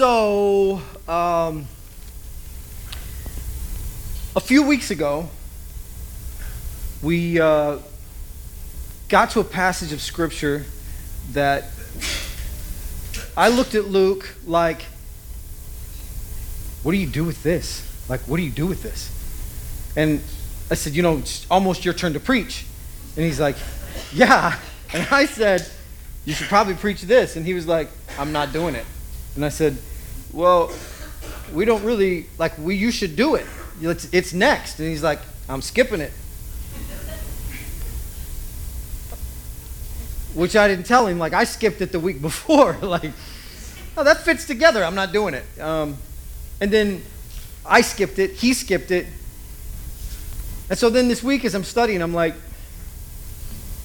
So, um, a few weeks ago, we uh, got to a passage of Scripture that I looked at Luke like, what do you do with this? Like, what do you do with this? And I said, you know, it's almost your turn to preach. And he's like, yeah. And I said, you should probably preach this. And he was like, I'm not doing it. And I said, well, we don't really, like, we, you should do it. It's, it's next. And he's like, I'm skipping it. Which I didn't tell him. Like, I skipped it the week before. like, oh, that fits together. I'm not doing it. Um, and then I skipped it. He skipped it. And so then this week, as I'm studying, I'm like,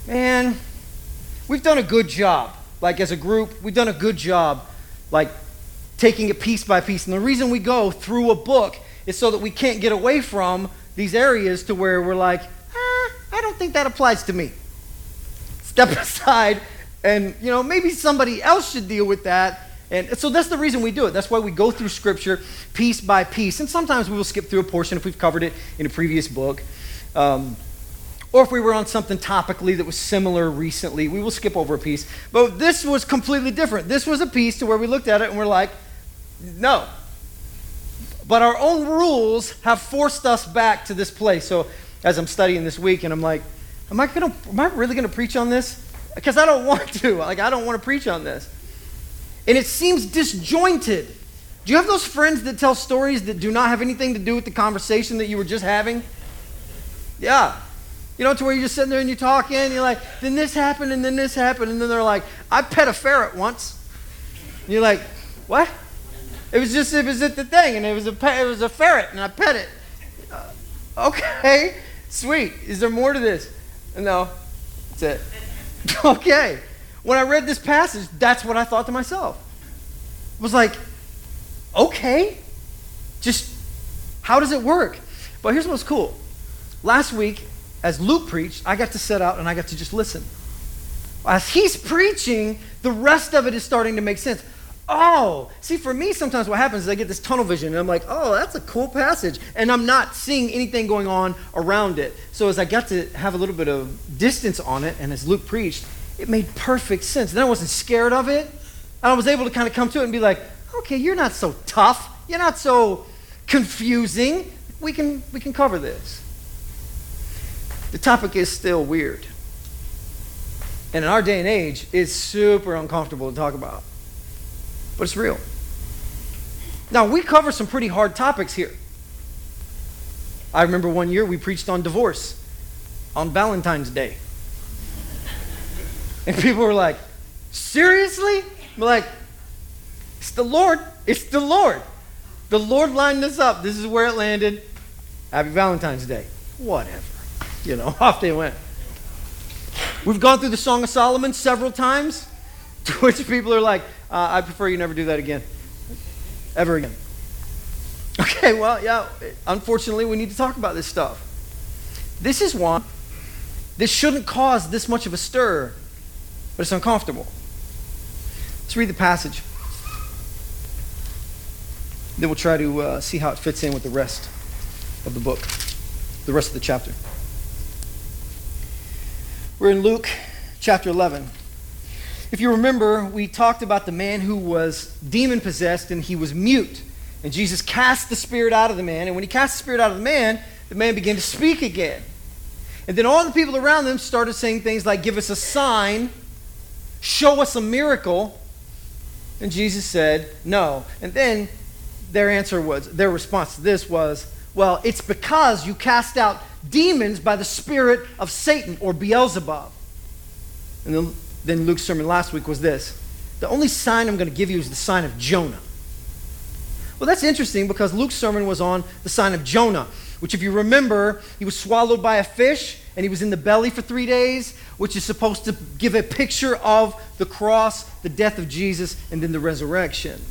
man, we've done a good job. Like, as a group, we've done a good job, like, taking it piece by piece. And the reason we go through a book is so that we can't get away from these areas to where we're like, ah, I don't think that applies to me. Step aside, and, you know, maybe somebody else should deal with that. And so that's the reason we do it. That's why we go through Scripture piece by piece. And sometimes we will skip through a portion if we've covered it in a previous book. Um, or if we were on something topically that was similar recently, we will skip over a piece. But this was completely different. This was a piece to where we looked at it and we're like, no. But our own rules have forced us back to this place. So as I'm studying this week, and I'm like, am I gonna, am I really gonna preach on this? Because I don't want to. Like, I don't want to preach on this. And it seems disjointed. Do you have those friends that tell stories that do not have anything to do with the conversation that you were just having? Yeah. You know, to where you're just sitting there and you're talking, and you're like, then this happened, and then this happened, and then they're like, I pet a ferret once. And you're like, what? It was just, it was at the thing, and it was a, pet, it was a ferret, and I pet it. Uh, okay, sweet. Is there more to this? No, that's it. okay. When I read this passage, that's what I thought to myself. I was like, okay, just how does it work? But here's what's cool. Last week, as Luke preached, I got to set out and I got to just listen. As he's preaching, the rest of it is starting to make sense. Oh, see, for me, sometimes what happens is I get this tunnel vision and I'm like, oh, that's a cool passage. And I'm not seeing anything going on around it. So as I got to have a little bit of distance on it, and as Luke preached, it made perfect sense. Then I wasn't scared of it. And I was able to kind of come to it and be like, okay, you're not so tough. You're not so confusing. We can, we can cover this. The topic is still weird. And in our day and age, it's super uncomfortable to talk about. But it's real. Now, we cover some pretty hard topics here. I remember one year we preached on divorce on Valentine's Day. And people were like, seriously? We're like, it's the Lord. It's the Lord. The Lord lined us up. This is where it landed. Happy Valentine's Day. Whatever. You know, off they went. We've gone through the Song of Solomon several times, to which people are like, uh, I prefer you never do that again. Ever again. Okay, well, yeah, unfortunately, we need to talk about this stuff. This is one. This shouldn't cause this much of a stir but it's uncomfortable. Let's read the passage. Then we'll try to uh, see how it fits in with the rest of the book, the rest of the chapter. We're in Luke chapter 11. If you remember, we talked about the man who was demon possessed and he was mute. And Jesus cast the spirit out of the man. And when he cast the spirit out of the man, the man began to speak again. And then all the people around them started saying things like, Give us a sign Show us a miracle. And Jesus said, No. And then their answer was, their response to this was, Well, it's because you cast out demons by the spirit of Satan or Beelzebub. And then, then Luke's sermon last week was this The only sign I'm going to give you is the sign of Jonah. Well, that's interesting because Luke's sermon was on the sign of Jonah, which, if you remember, he was swallowed by a fish and he was in the belly for three days, which is supposed to give a picture of the cross, the death of Jesus, and then the resurrection.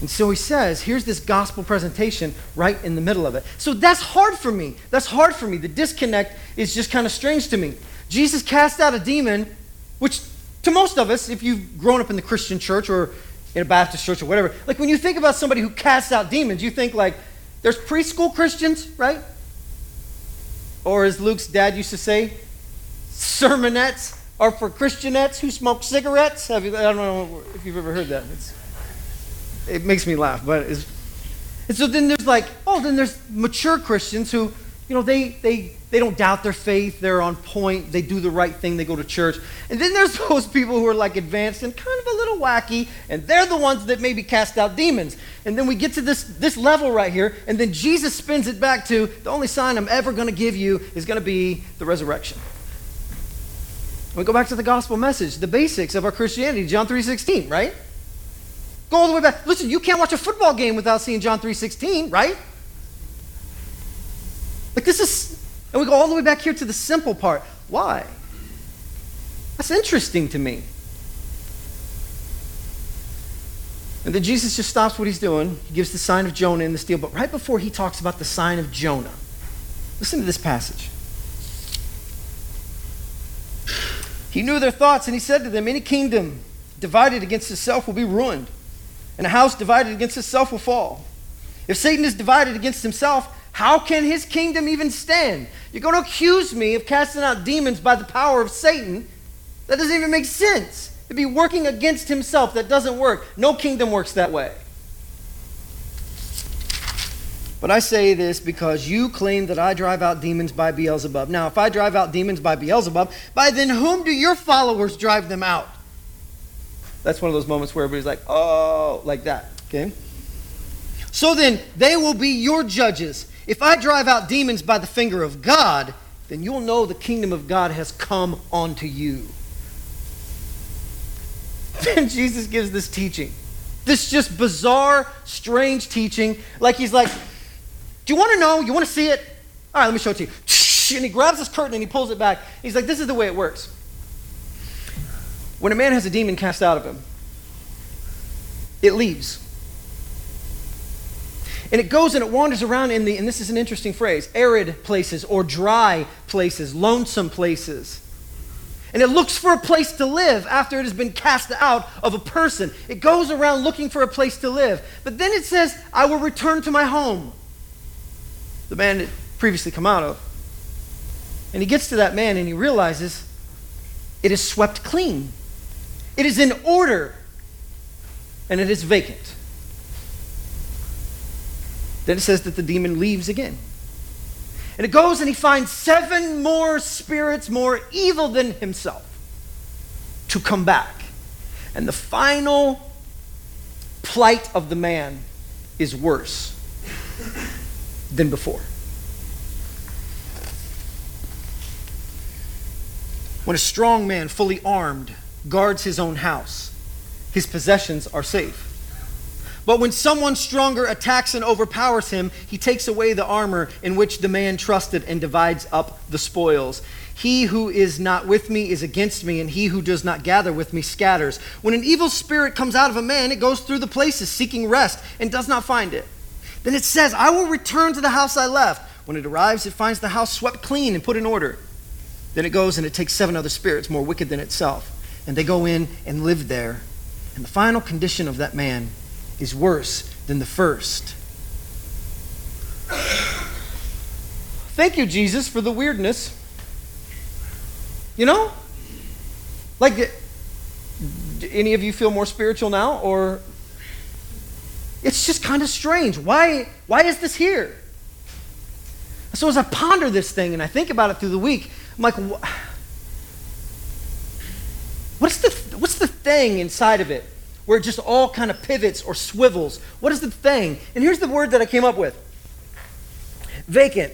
And so he says, here's this gospel presentation right in the middle of it. So that's hard for me. That's hard for me. The disconnect is just kind of strange to me. Jesus cast out a demon, which to most of us, if you've grown up in the Christian church or in a Baptist church or whatever. Like when you think about somebody who casts out demons, you think like there's preschool Christians, right? Or as Luke's dad used to say, sermonettes are for Christianettes who smoke cigarettes. Have you, I don't know if you've ever heard that. It's, it makes me laugh, but it's, and so then there's like, oh, then there's mature Christians who, you know, they, they, they don't doubt their faith. They're on point. They do the right thing. They go to church. And then there's those people who are like advanced and kind of a little wacky, and they're the ones that maybe cast out demons. And then we get to this, this level right here, and then Jesus spins it back to the only sign I'm ever going to give you is going to be the resurrection. We go back to the gospel message, the basics of our Christianity, John 3:16, right? Go all the way back. Listen, you can't watch a football game without seeing John 3:16, right? Like this is and we go all the way back here to the simple part. Why? That's interesting to me. And then Jesus just stops what he's doing. He gives the sign of Jonah in the steel. But right before he talks about the sign of Jonah, listen to this passage. He knew their thoughts, and he said to them, Any kingdom divided against itself will be ruined, and a house divided against itself will fall. If Satan is divided against himself, how can his kingdom even stand? You're going to accuse me of casting out demons by the power of Satan? That doesn't even make sense. It'd be working against himself. That doesn't work. No kingdom works that way. But I say this because you claim that I drive out demons by Beelzebub. Now, if I drive out demons by Beelzebub, by then whom do your followers drive them out? That's one of those moments where everybody's like, oh, like that, okay? So then, they will be your judges. If I drive out demons by the finger of God, then you'll know the kingdom of God has come onto you. Then Jesus gives this teaching. This just bizarre, strange teaching. Like he's like, Do you want to know? You want to see it? All right, let me show it to you. And he grabs this curtain and he pulls it back. He's like, This is the way it works. When a man has a demon cast out of him, it leaves. And it goes and it wanders around in the, and this is an interesting phrase, arid places or dry places, lonesome places. And it looks for a place to live after it has been cast out of a person. It goes around looking for a place to live. But then it says, I will return to my home. The man that previously come out of. And he gets to that man and he realizes it is swept clean. It is in order. And it is vacant. Then it says that the demon leaves again. And it goes and he finds seven more spirits more evil than himself to come back. And the final plight of the man is worse than before. When a strong man, fully armed, guards his own house, his possessions are safe. But when someone stronger attacks and overpowers him, he takes away the armor in which the man trusted and divides up the spoils. He who is not with me is against me, and he who does not gather with me scatters. When an evil spirit comes out of a man, it goes through the places seeking rest and does not find it. Then it says, I will return to the house I left. When it arrives, it finds the house swept clean and put in order. Then it goes and it takes seven other spirits more wicked than itself, and they go in and live there. And the final condition of that man is worse than the first. Thank you, Jesus, for the weirdness. You know? Like, any of you feel more spiritual now? Or it's just kind of strange. Why, why is this here? So as I ponder this thing and I think about it through the week, I'm like, what's the, what's the thing inside of it where it just all kind of pivots or swivels. What is the thing? And here's the word that I came up with vacant.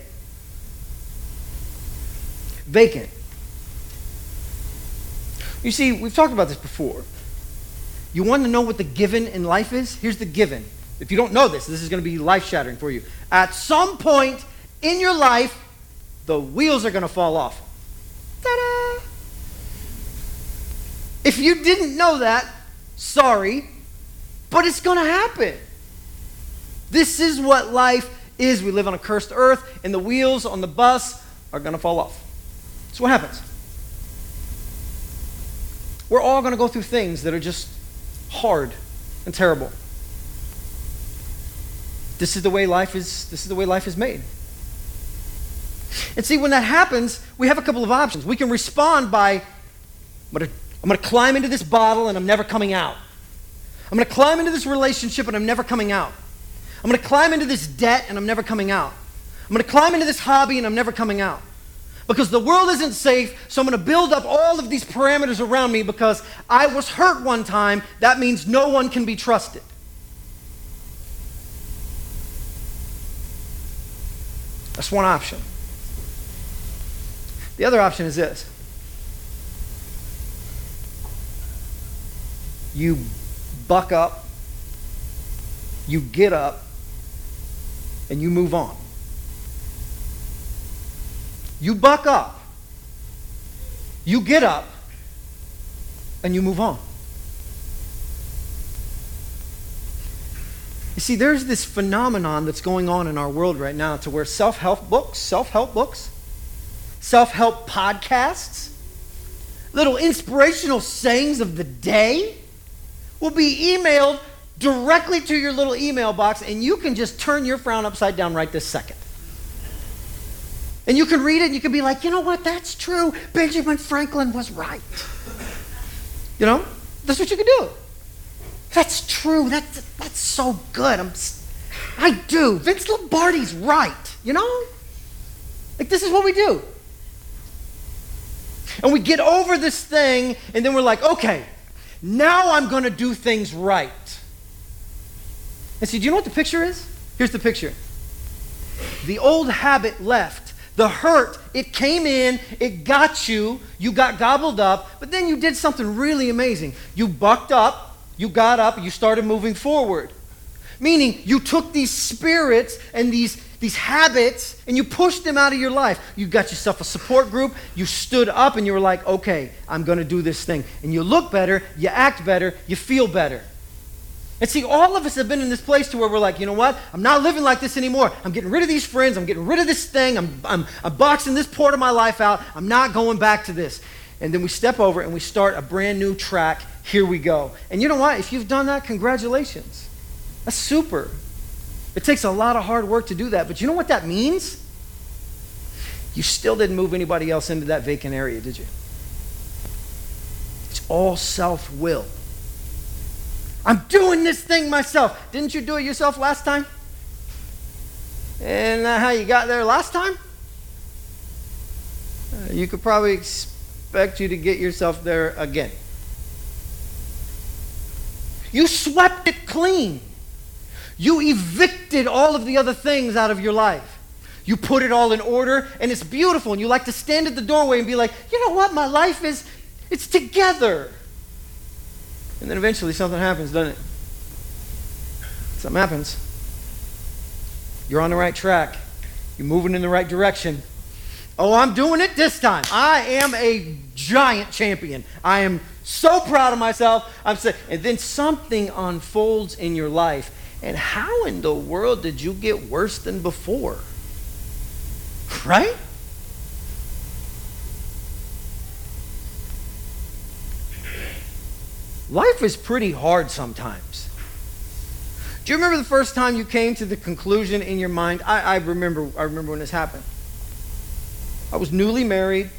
Vacant. You see, we've talked about this before. You want to know what the given in life is? Here's the given. If you don't know this, this is going to be life shattering for you. At some point in your life, the wheels are going to fall off. Ta-da! If you didn't know that, Sorry, but it's going to happen. This is what life is. We live on a cursed earth, and the wheels on the bus are going to fall off. So, what happens? We're all going to go through things that are just hard. and terrible. This is the way life is this is the way life is made. And see, when that happens, we have a couple of options. We can respond by, I'm I'm going to climb into this bottle and I'm never coming out. I'm going to climb into this relationship and I'm never coming out. I'm going to climb into this debt and I'm never coming out. I'm going to climb into this hobby and I'm never coming out. Because the world isn't safe, so I'm going to build up all of these parameters around me because I was hurt one time. That means no one can be trusted. That's one option. The other option is this you buck up, you get up, and you move on. You buck up, you get up, and you move on. You see, there's this phenomenon that's going on in our world right now to where self help books, self help books, self help podcasts, little inspirational sayings of the day will be emailed directly to your little email box, and you can just turn your frown upside down right this second. And you can read it and you can be like, you know what, that's true. Benjamin Franklin was right. You know, that's what you can do. That's true. That's, that's so good. I'm, I do. Vince Lombardi's right. You know? Like, this is what we do. And we get over this thing, and then we're like, okay, now I'm going to do things right. And see, do you know what the picture is? Here's the picture. The old habit left. The hurt, it came in, it got you, you got gobbled up, but then you did something really amazing. You bucked up, you got up, you started moving forward. Meaning, you took these spirits and these, these habits and you pushed them out of your life. You got yourself a support group, you stood up and you were like, okay, I'm going to do this thing. And you look better, you act better, you feel better. And see, all of us have been in this place to where we're like, you know what? I'm not living like this anymore. I'm getting rid of these friends. I'm getting rid of this thing. I'm, I'm, I'm boxing this part of my life out. I'm not going back to this. And then we step over and we start a brand new track. Here we go. And you know what? If you've done that, congratulations. That's super. It takes a lot of hard work to do that. But you know what that means? You still didn't move anybody else into that vacant area, did you? It's all self will. I'm doing this thing myself. Didn't you do it yourself last time? And how you got there last time? Uh, you could probably expect you to get yourself there again. You swept it clean. You evicted all of the other things out of your life. You put it all in order, and it's beautiful. And you like to stand at the doorway and be like, you know what? My life is, it's together. And then eventually something happens, doesn't it? Something happens. You're on the right track. You're moving in the right direction. Oh, I'm doing it this time. I am a giant champion. I am so proud of myself. I'm saying, and then something unfolds in your life. And how in the world did you get worse than before? Right? Life is pretty hard sometimes. Do you remember the first time you came to the conclusion in your mind? I, I remember I remember when this happened. I was newly married.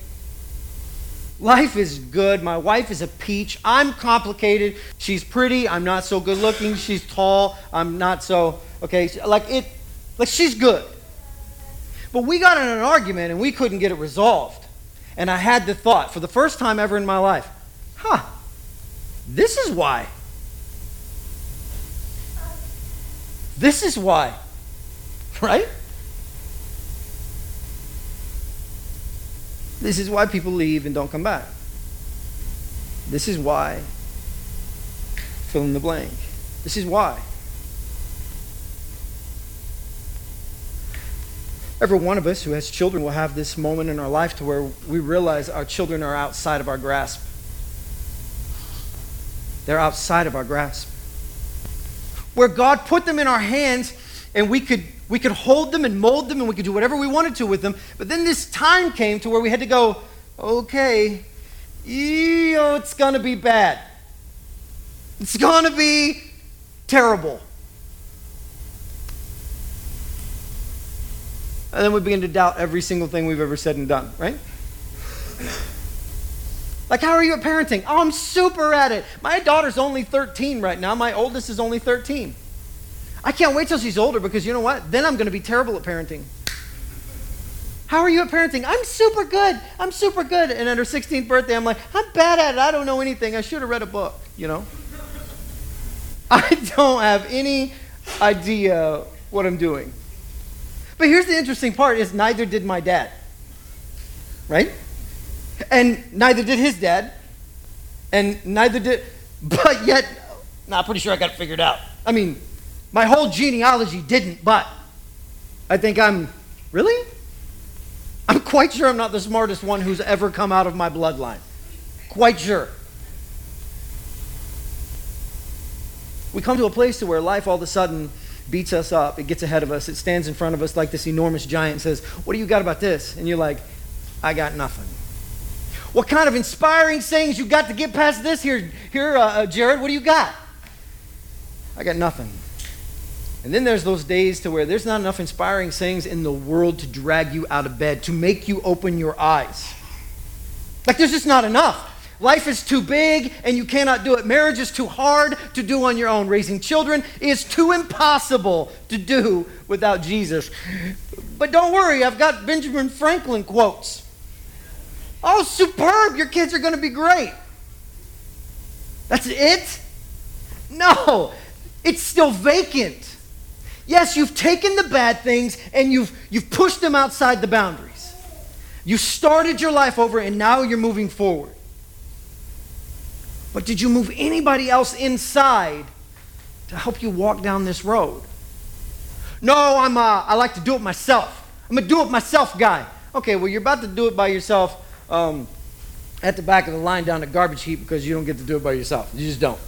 Life is good. My wife is a peach. I'm complicated. She's pretty. I'm not so good looking. She's tall. I'm not so okay. Like it like she's good. But we got in an argument and we couldn't get it resolved. And I had the thought for the first time ever in my life, huh, this is why. This is why. Right? This is why people leave and don't come back. This is why. Fill in the blank. This is why. Every one of us who has children will have this moment in our life to where we realize our children are outside of our grasp. They're outside of our grasp. Where God put them in our hands and we could we could hold them and mold them and we could do whatever we wanted to with them. But then this time came to where we had to go, okay, know, it's going to be bad. It's going to be terrible. And then we begin to doubt every single thing we've ever said and done, right? Like, how are you at parenting? Oh, I'm super at it. My daughter's only 13 right now. My oldest is only 13. I can't wait till she's older because you know what? Then I'm going to be terrible at parenting. How are you at parenting? I'm super good. I'm super good. And at her 16th birthday, I'm like, I'm bad at it. I don't know anything. I should have read a book, you know? I don't have any idea what I'm doing. But here's the interesting part is neither did my dad. Right? And neither did his dad. And neither did but yet nah, I'm pretty sure I got it figured out. I mean, my whole genealogy didn't, but I think I'm really? I'm quite sure I'm not the smartest one who's ever come out of my bloodline. Quite sure. We come to a place to where life all of a sudden beats us up, it gets ahead of us, it stands in front of us like this enormous giant and says, What do you got about this? And you're like, I got nothing. What kind of inspiring sayings you got to get past this here, here uh, uh, Jared? What do you got? I got nothing. And then there's those days to where there's not enough inspiring sayings in the world to drag you out of bed, to make you open your eyes. Like there's just not enough. Life is too big and you cannot do it. Marriage is too hard to do on your own. Raising children is too impossible to do without Jesus. But don't worry, I've got Benjamin Franklin quotes. Oh, superb! Your kids are going to be great. That's it? No, it's still vacant. Yes, you've taken the bad things and you've, you've pushed them outside the boundaries. You started your life over and now you're moving forward. But did you move anybody else inside to help you walk down this road? No, I'm, uh, I like to do it myself. I'm a do it myself guy. Okay, well, you're about to do it by yourself um, at the back of the line down the garbage heap because you don't get to do it by yourself. You just don't.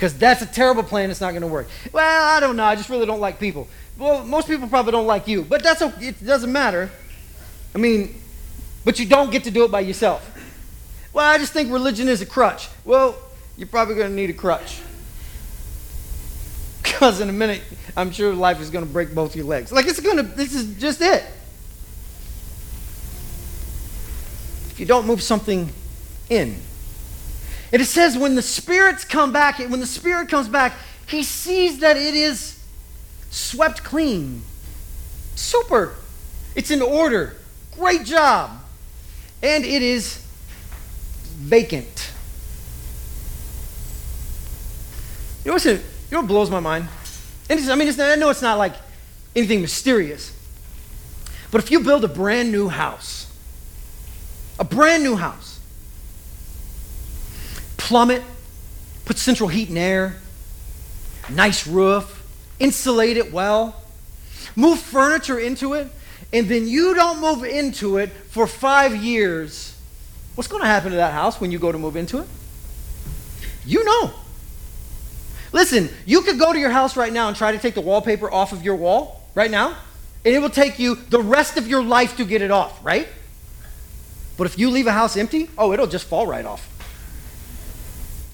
Because that's a terrible plan. It's not going to work. Well, I don't know. I just really don't like people. Well, most people probably don't like you, but that's okay. It doesn't matter. I mean, but you don't get to do it by yourself. Well, I just think religion is a crutch. Well, you're probably going to need a crutch. Because in a minute, I'm sure life is going to break both your legs. Like, it's going to, this is just it. If you don't move something in. And it says when the spirits come back, when the spirit comes back, he sees that it is swept clean. Super. It's in order. Great job. And it is vacant. You know, what's, you know what blows my mind? And I mean, I know it's not like anything mysterious, but if you build a brand new house, a brand new house, plumb it, put central heat and air, nice roof, insulate it well, move furniture into it, and then you don't move into it for five years What's going to happen to that house when you go to move into it? You know. Listen, you could go to your house right now and try to take the wallpaper off of your wall right now, and it will take you the rest of your life to get it off, right? But if you leave a house empty, oh, it'll just fall right off.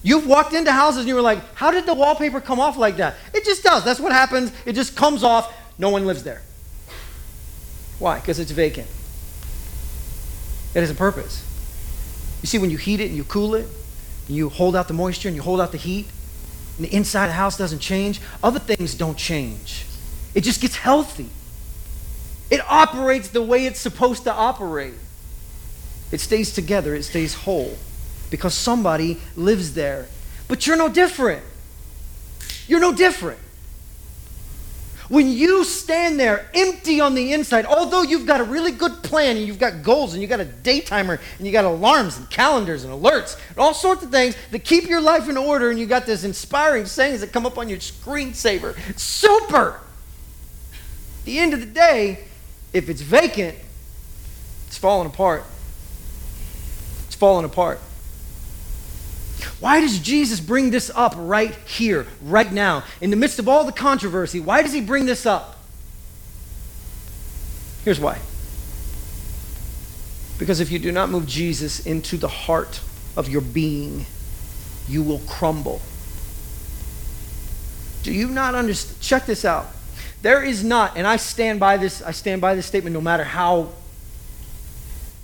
You've walked into houses and you were like, how did the wallpaper come off like that? It just does. That's what happens. It just comes off. No one lives there. Why? Because it's vacant. It has a purpose. You see, when you heat it and you cool it, and you hold out the moisture and you hold out the heat, and the inside of the house doesn't change, other things don't change. It just gets healthy. It operates the way it's supposed to operate. It stays together, it stays whole because somebody lives there. But you're no different. You're no different. When you stand there empty on the inside, although you've got a really good plan and you've got goals and you've got a day timer and you got alarms and calendars and alerts and all sorts of things that keep your life in order and you got this inspiring sayings that come up on your screensaver. Super! At the end of the day, if it's vacant, it's falling apart. It's falling apart. Why does Jesus bring this up right here, right now, in the midst of all the controversy? Why does he bring this up? Here's why. Because if you do not move Jesus into the heart of your being, you will crumble. Do you not understand? Check this out. There is not, and I stand by this, I stand by this statement no matter how,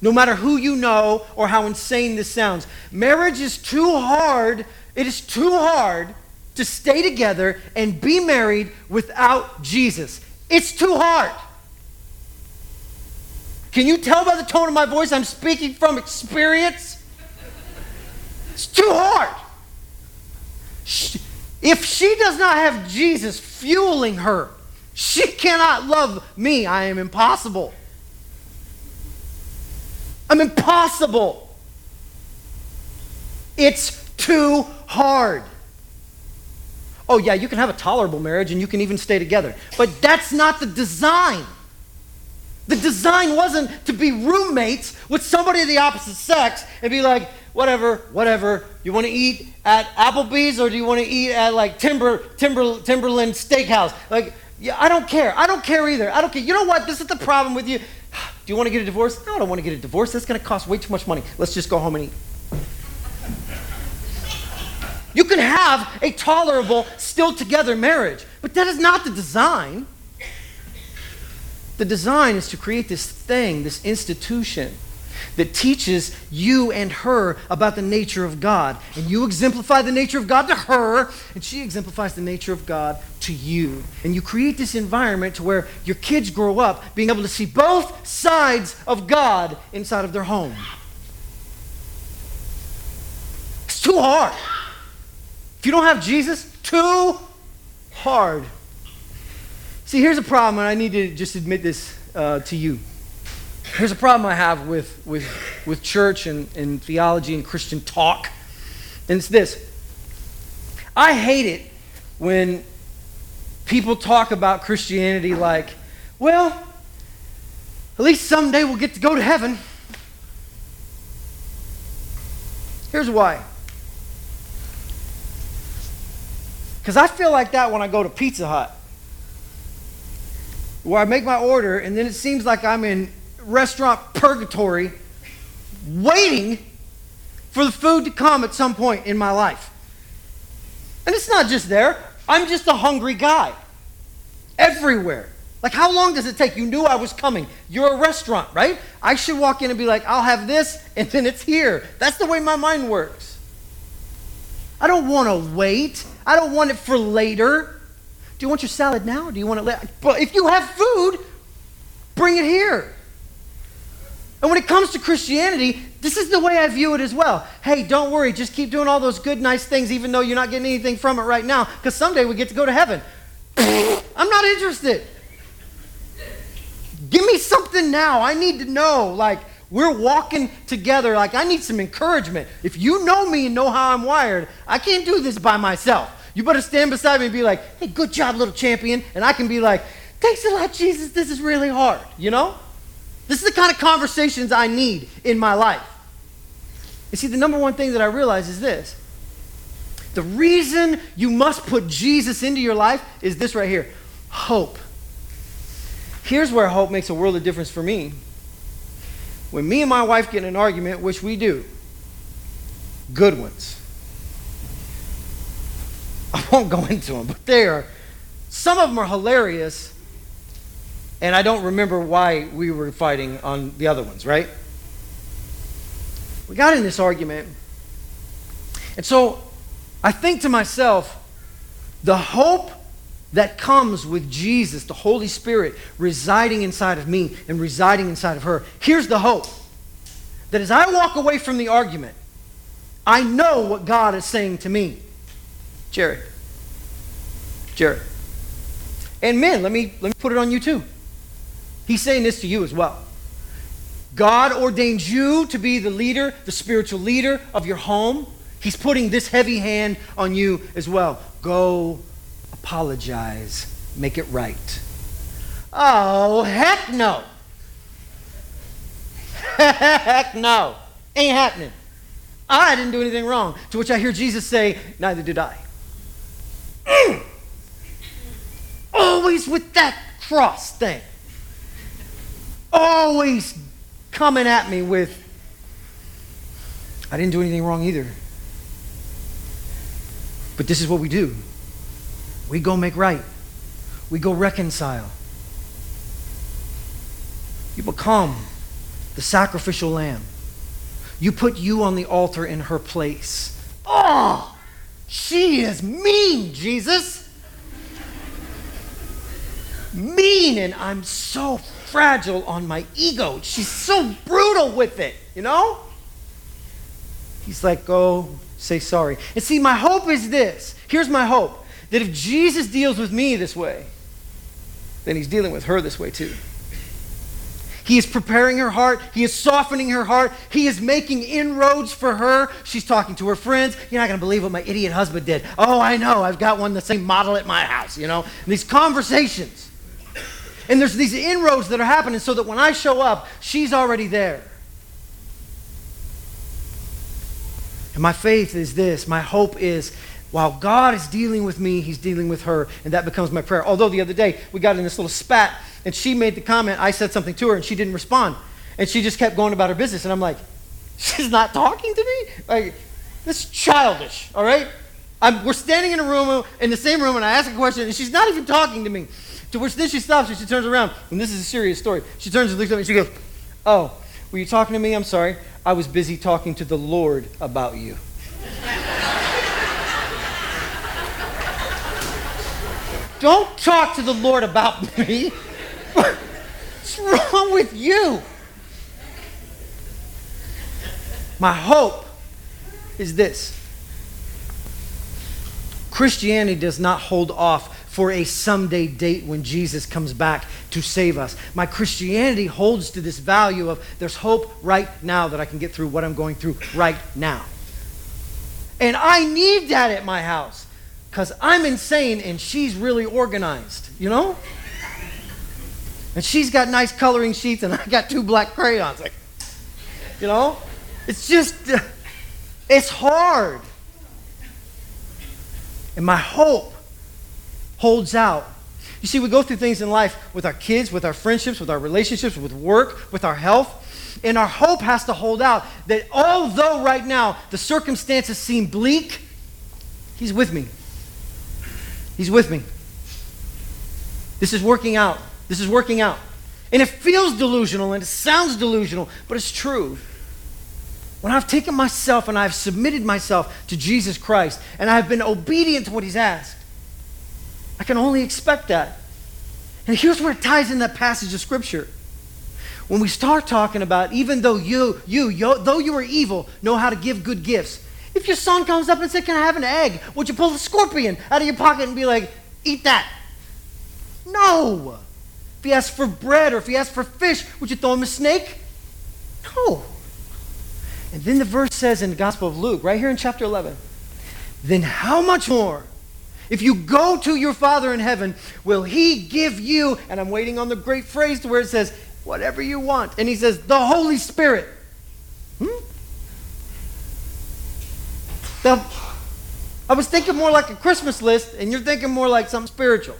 no matter who you know or how insane this sounds. Marriage is too hard, it is too hard to stay together and be married without Jesus. It's too hard. Can you tell by the tone of my voice I'm speaking from experience? It's too hard. If she does not have Jesus fueling her, she cannot love me. I am impossible. I'm impossible. It's too hard. Oh, yeah, you can have a tolerable marriage and you can even stay together. But that's not the design. The design wasn't to be roommates with somebody of the opposite sex and be like, whatever, whatever. You want to eat at Applebee's or do you want to eat at like Timber, Timber, Timberland Steakhouse? Like, yeah, I don't care. I don't care either. I don't care. You know what? This is the problem with you. Do you want to get a divorce? No, I don't want to get a divorce. That's going to cost way too much money. Let's just go home and eat. You can have a tolerable, still together marriage, but that is not the design. The design is to create this thing, this institution that teaches you and her about the nature of God. And you exemplify the nature of God to her, and she exemplifies the nature of God to you. And you create this environment to where your kids grow up being able to see both sides of God inside of their home. It's too hard. If you don't have Jesus, too hard. See, here's a problem, and I need to just admit this uh, to you. Here's a problem I have with, with, with church and, and theology and Christian talk, and it's this I hate it when people talk about Christianity like, well, at least someday we'll get to go to heaven. Here's why Because I feel like that when I go to Pizza Hut, where I make my order, and then it seems like I'm in restaurant purgatory waiting for the food to come at some point in my life. And it's not just there, I'm just a hungry guy. Everywhere. Like, how long does it take? You knew I was coming. You're a restaurant, right? I should walk in and be like, I'll have this, and then it's here. That's the way my mind works. I don't want to wait. I don't want it for later. Do you want your salad now? do you want it later? But if you have food, bring it here. And when it comes to Christianity, this is the way I view it as well. Hey, don't worry, just keep doing all those good, nice things, even though you're not getting anything from it right now, because someday we get to go to heaven. I'm not interested. Give me something now. I need to know. Like, we're walking together. Like, I need some encouragement. If you know me and know how I'm wired, I can't do this by myself. You better stand beside me and be like, hey, good job, little champion. And I can be like, thanks a lot, Jesus. This is really hard. You know? This is the kind of conversations I need in my life. You see, the number one thing that I realize is this the reason you must put Jesus into your life is this right here hope. Here's where hope makes a world of difference for me when me and my wife get in an argument, which we do, good ones. I won't go into them, but they are, some of them are hilarious, and I don't remember why we were fighting on the other ones, right? We got in this argument, and so I think to myself, the hope that comes with Jesus, the Holy Spirit, residing inside of me and residing inside of her. Here's the hope that as I walk away from the argument, I know what God is saying to me. Jared. Jared. And men, let me, let me put it on you too. He's saying this to you as well. God ordains you to be the leader, the spiritual leader of your home. He's putting this heavy hand on you as well. Go apologize, make it right. Oh, heck no. Heck no. Ain't happening. I didn't do anything wrong. To which I hear Jesus say, Neither did I. Mm. Always with that cross thing. Always coming at me with, I didn't do anything wrong either. But this is what we do We go make right. We go reconcile. You become the sacrificial lamb. You put you on the altar in her place. Oh, she is mean, Jesus. Mean, and I'm so fragile on my ego. She's so brutal with it, you know? He's like, go say sorry. And see, my hope is this. Here's my hope that if Jesus deals with me this way, then he's dealing with her this way too. He is preparing her heart. He is softening her heart. He is making inroads for her. She's talking to her friends. You're not going to believe what my idiot husband did. Oh, I know. I've got one the same model at my house, you know? And these conversations. And there's these inroads that are happening so that when I show up, she's already there. And my faith is this my hope is while God is dealing with me, He's dealing with her, and that becomes my prayer. Although the other day we got in this little spat, and she made the comment, I said something to her, and she didn't respond. And she just kept going about her business. And I'm like, she's not talking to me? Like, this is childish, all right? I'm, we're standing in a room, in the same room, and I ask a question, and she's not even talking to me. To which then she stops and she turns around, and this is a serious story. She turns and looks at me and she goes, Oh, were you talking to me? I'm sorry. I was busy talking to the Lord about you. Don't talk to the Lord about me. What's wrong with you? My hope is this Christianity does not hold off for a someday date when Jesus comes back to save us. My Christianity holds to this value of there's hope right now that I can get through what I'm going through right now. And I need that at my house because I'm insane and she's really organized, you know? And she's got nice coloring sheets and I got two black crayons. Like, you know? It's just, it's hard. And my hope holds out. You see, we go through things in life with our kids, with our friendships, with our relationships, with work, with our health. And our hope has to hold out that although right now the circumstances seem bleak, He's with me. He's with me. This is working out. This is working out. And it feels delusional and it sounds delusional, but it's true. When I've taken myself and I've submitted myself to Jesus Christ and I've been obedient to what He's asked, I can only expect that. And here's where it ties in that passage of Scripture. When we start talking about, even though you, you, you though you are evil, know how to give good gifts, if your son comes up and says, Can I have an egg? Would you pull a scorpion out of your pocket and be like, Eat that? No. If he asks for bread or if he asks for fish, would you throw him a snake? No. And then the verse says in the Gospel of Luke, right here in chapter 11, then how much more? If you go to your Father in heaven, will he give you, and I'm waiting on the great phrase to where it says, whatever you want. And he says, the Holy Spirit. Hmm? Now, I was thinking more like a Christmas list, and you're thinking more like something spiritual.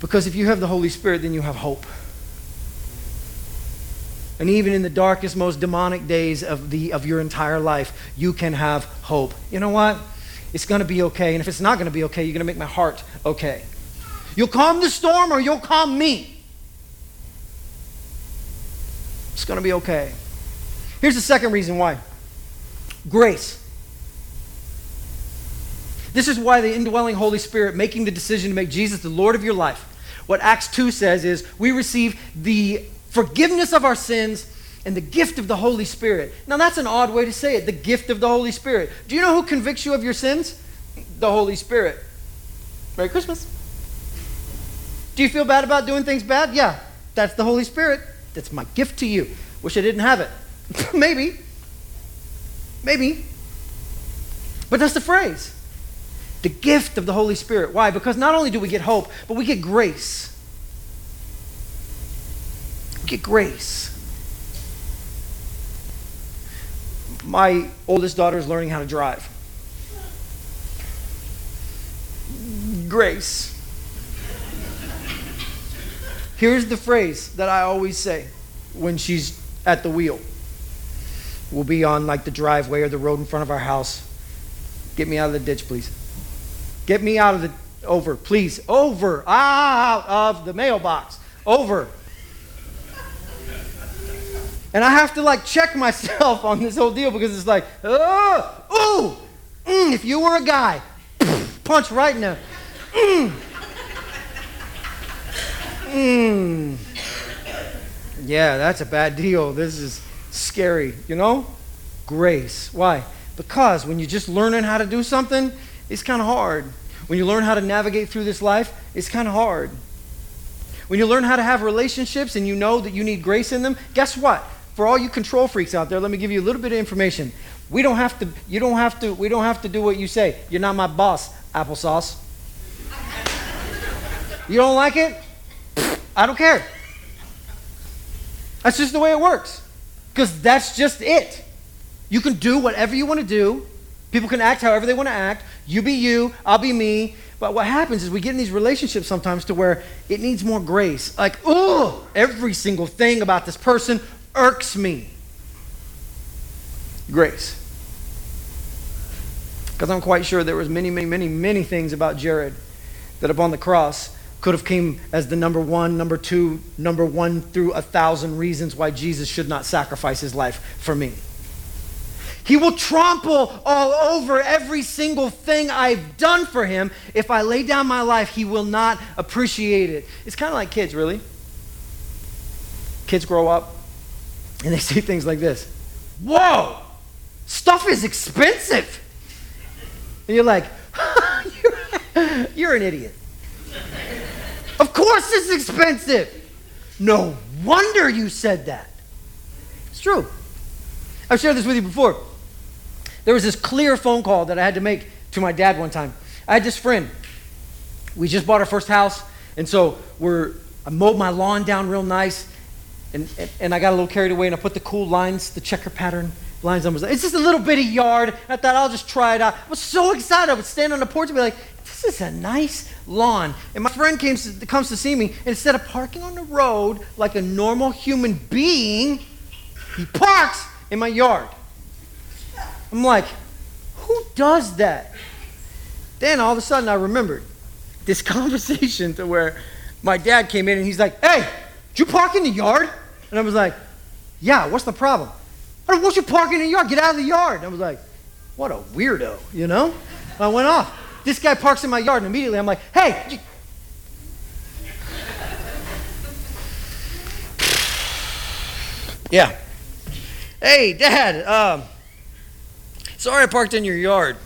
Because if you have the Holy Spirit, then you have hope. And even in the darkest, most demonic days of, the, of your entire life, you can have hope. You know what? It's going to be okay. And if it's not going to be okay, you're going to make my heart okay. You'll calm the storm or you'll calm me. It's going to be okay. Here's the second reason why grace. This is why the indwelling Holy Spirit making the decision to make Jesus the Lord of your life. What Acts 2 says is we receive the forgiveness of our sins and the gift of the Holy Spirit. Now, that's an odd way to say it the gift of the Holy Spirit. Do you know who convicts you of your sins? The Holy Spirit. Merry Christmas. Do you feel bad about doing things bad? Yeah, that's the Holy Spirit. That's my gift to you. Wish I didn't have it. Maybe. Maybe. But that's the phrase. The gift of the Holy Spirit. Why? Because not only do we get hope, but we get grace. We get grace. My oldest daughter is learning how to drive. Grace. Here's the phrase that I always say when she's at the wheel. We'll be on like the driveway or the road in front of our house. Get me out of the ditch, please. Get me out of the over, please. Over. Out of the mailbox. Over. And I have to like check myself on this whole deal because it's like, oh, ooh, mm, if you were a guy, punch right now. Mm. Mm. Yeah, that's a bad deal. This is scary, you know? Grace. Why? Because when you're just learning how to do something, it's kind of hard. When you learn how to navigate through this life, it's kind of hard. When you learn how to have relationships and you know that you need grace in them, guess what? For all you control freaks out there, let me give you a little bit of information. We don't have to, you don't have to, we don't have to do what you say. You're not my boss, applesauce. You don't like it? I don't care. That's just the way it works. Because that's just it. You can do whatever you want to do. People can act however they want to act. You be you, I'll be me. But what happens is we get in these relationships sometimes to where it needs more grace. Like, oh, every single thing about this person irks me. Grace. Because I'm quite sure there was many, many, many, many things about Jared that upon the cross could have came as the number one, number two, number one through a thousand reasons why Jesus should not sacrifice his life for me. He will trample all over every single thing I've done for him. If I lay down my life, he will not appreciate it. It's kind of like kids, really. Kids grow up and they say things like this Whoa, stuff is expensive. And you're like, you're, you're an idiot. Of course it's expensive. No wonder you said that. It's true. I've shared this with you before. There was this clear phone call that I had to make to my dad one time. I had this friend. We just bought our first house, and so we're I mowed my lawn down real nice, and, and, and I got a little carried away, and I put the cool lines, the checker pattern lines on. It's just a little bitty yard. I thought I'll just try it out. I was so excited. I would stand on the porch and be like, "This is a nice lawn." And my friend came to, comes to see me, instead of parking on the road like a normal human being, he parks in my yard. I'm like, who does that? Then all of a sudden I remembered this conversation to where my dad came in and he's like, hey, you park in the yard? And I was like, yeah, what's the problem? I don't want you parking in the yard. Get out of the yard. And I was like, what a weirdo, you know? And I went off. This guy parks in my yard, and immediately I'm like, hey, you... yeah. Hey, Dad, um, sorry I parked in your yard.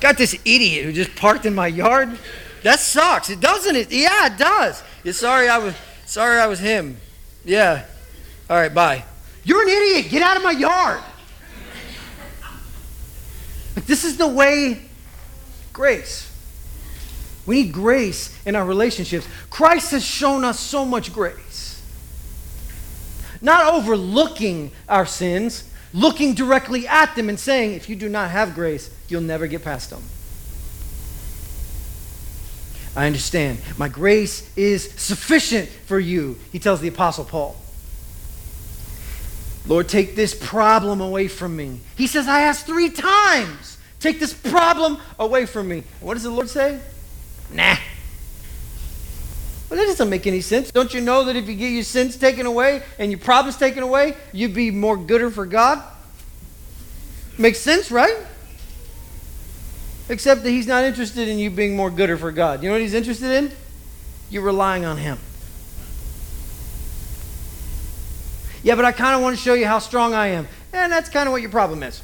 Got this idiot who just parked in my yard. That sucks. It doesn't it? Yeah, it does. Yeah, sorry I was sorry I was him. Yeah. All right, bye. You're an idiot. Get out of my yard. Like this is the way grace. We need grace in our relationships. Christ has shown us so much grace. Not overlooking our sins, looking directly at them and saying, if you do not have grace, you'll never get past them. I understand. My grace is sufficient for you, he tells the Apostle Paul. Lord, take this problem away from me. He says, I asked three times, take this problem away from me. What does the Lord say? Nah. Well, that doesn't make any sense. Don't you know that if you get your sins taken away and your problems taken away, you'd be more gooder for God? Makes sense, right? Except that He's not interested in you being more gooder for God. You know what He's interested in? You're relying on Him. Yeah, but I kind of want to show you how strong I am. And that's kind of what your problem is.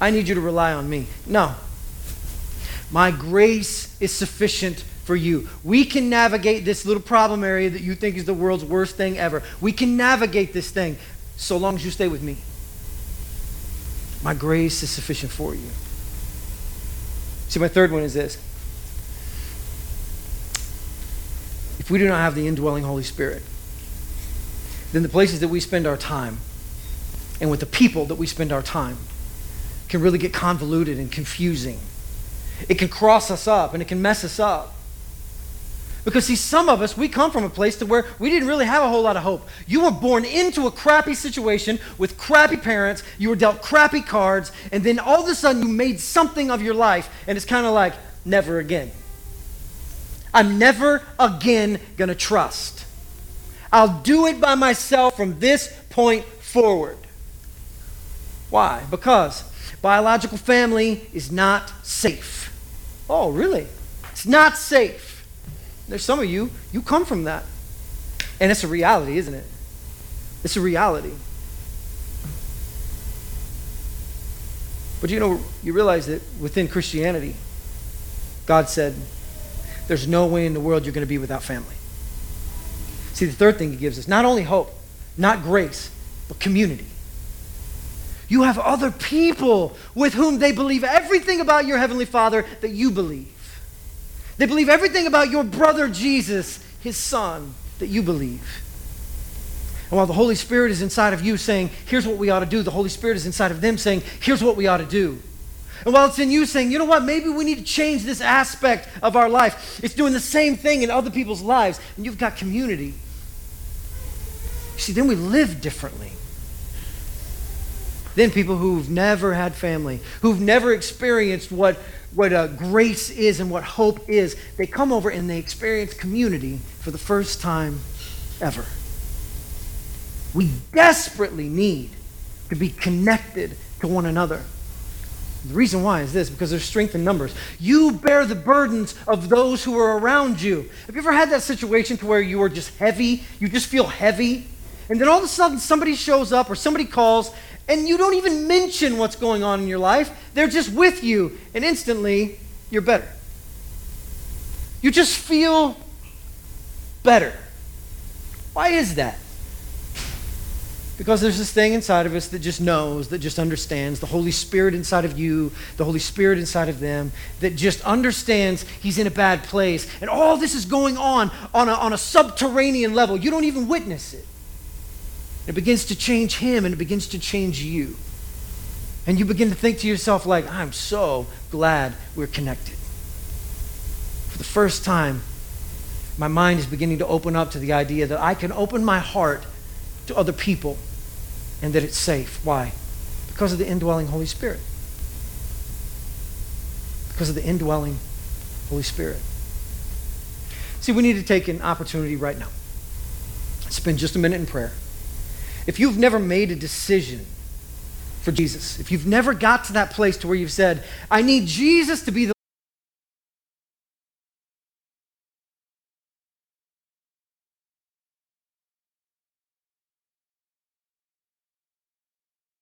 I need you to rely on me. No. My grace is sufficient for you. We can navigate this little problem area that you think is the world's worst thing ever. We can navigate this thing so long as you stay with me. My grace is sufficient for you. See, my third one is this. If we do not have the indwelling Holy Spirit, then the places that we spend our time and with the people that we spend our time can really get convoluted and confusing. It can cross us up and it can mess us up. Because see, some of us, we come from a place to where we didn't really have a whole lot of hope. You were born into a crappy situation with crappy parents, you were dealt crappy cards, and then all of a sudden you made something of your life, and it's kind of like, never again. I'm never again gonna trust. I'll do it by myself from this point forward. Why? Because biological family is not safe. Oh, really? It's not safe. There's some of you, you come from that. And it's a reality, isn't it? It's a reality. But you know, you realize that within Christianity, God said, there's no way in the world you're going to be without family. See, the third thing he gives us not only hope, not grace, but community. You have other people with whom they believe everything about your Heavenly Father that you believe. They believe everything about your brother Jesus, his son, that you believe. And while the Holy Spirit is inside of you saying, here's what we ought to do, the Holy Spirit is inside of them saying, here's what we ought to do. And while it's in you saying, you know what, maybe we need to change this aspect of our life, it's doing the same thing in other people's lives, and you've got community. See, then we live differently. Then people who've never had family, who've never experienced what, what uh, grace is and what hope is, they come over and they experience community for the first time ever. We desperately need to be connected to one another. The reason why is this because there's strength in numbers. You bear the burdens of those who are around you. Have you ever had that situation to where you are just heavy? You just feel heavy? And then all of a sudden somebody shows up or somebody calls and you don't even mention what's going on in your life. They're just with you, and instantly you're better. You just feel better. Why is that? Because there's this thing inside of us that just knows, that just understands, the Holy Spirit inside of you, the Holy Spirit inside of them, that just understands he's in a bad place. And all this is going on on a, on a subterranean level. You don't even witness it. It begins to change him and it begins to change you. And you begin to think to yourself, like, I'm so glad we're connected. For the first time, my mind is beginning to open up to the idea that I can open my heart to other people and that it's safe. Why? Because of the indwelling Holy Spirit. Because of the indwelling Holy Spirit. See, we need to take an opportunity right now. Spend just a minute in prayer. If you've never made a decision for Jesus, if you've never got to that place to where you've said, I need Jesus to be the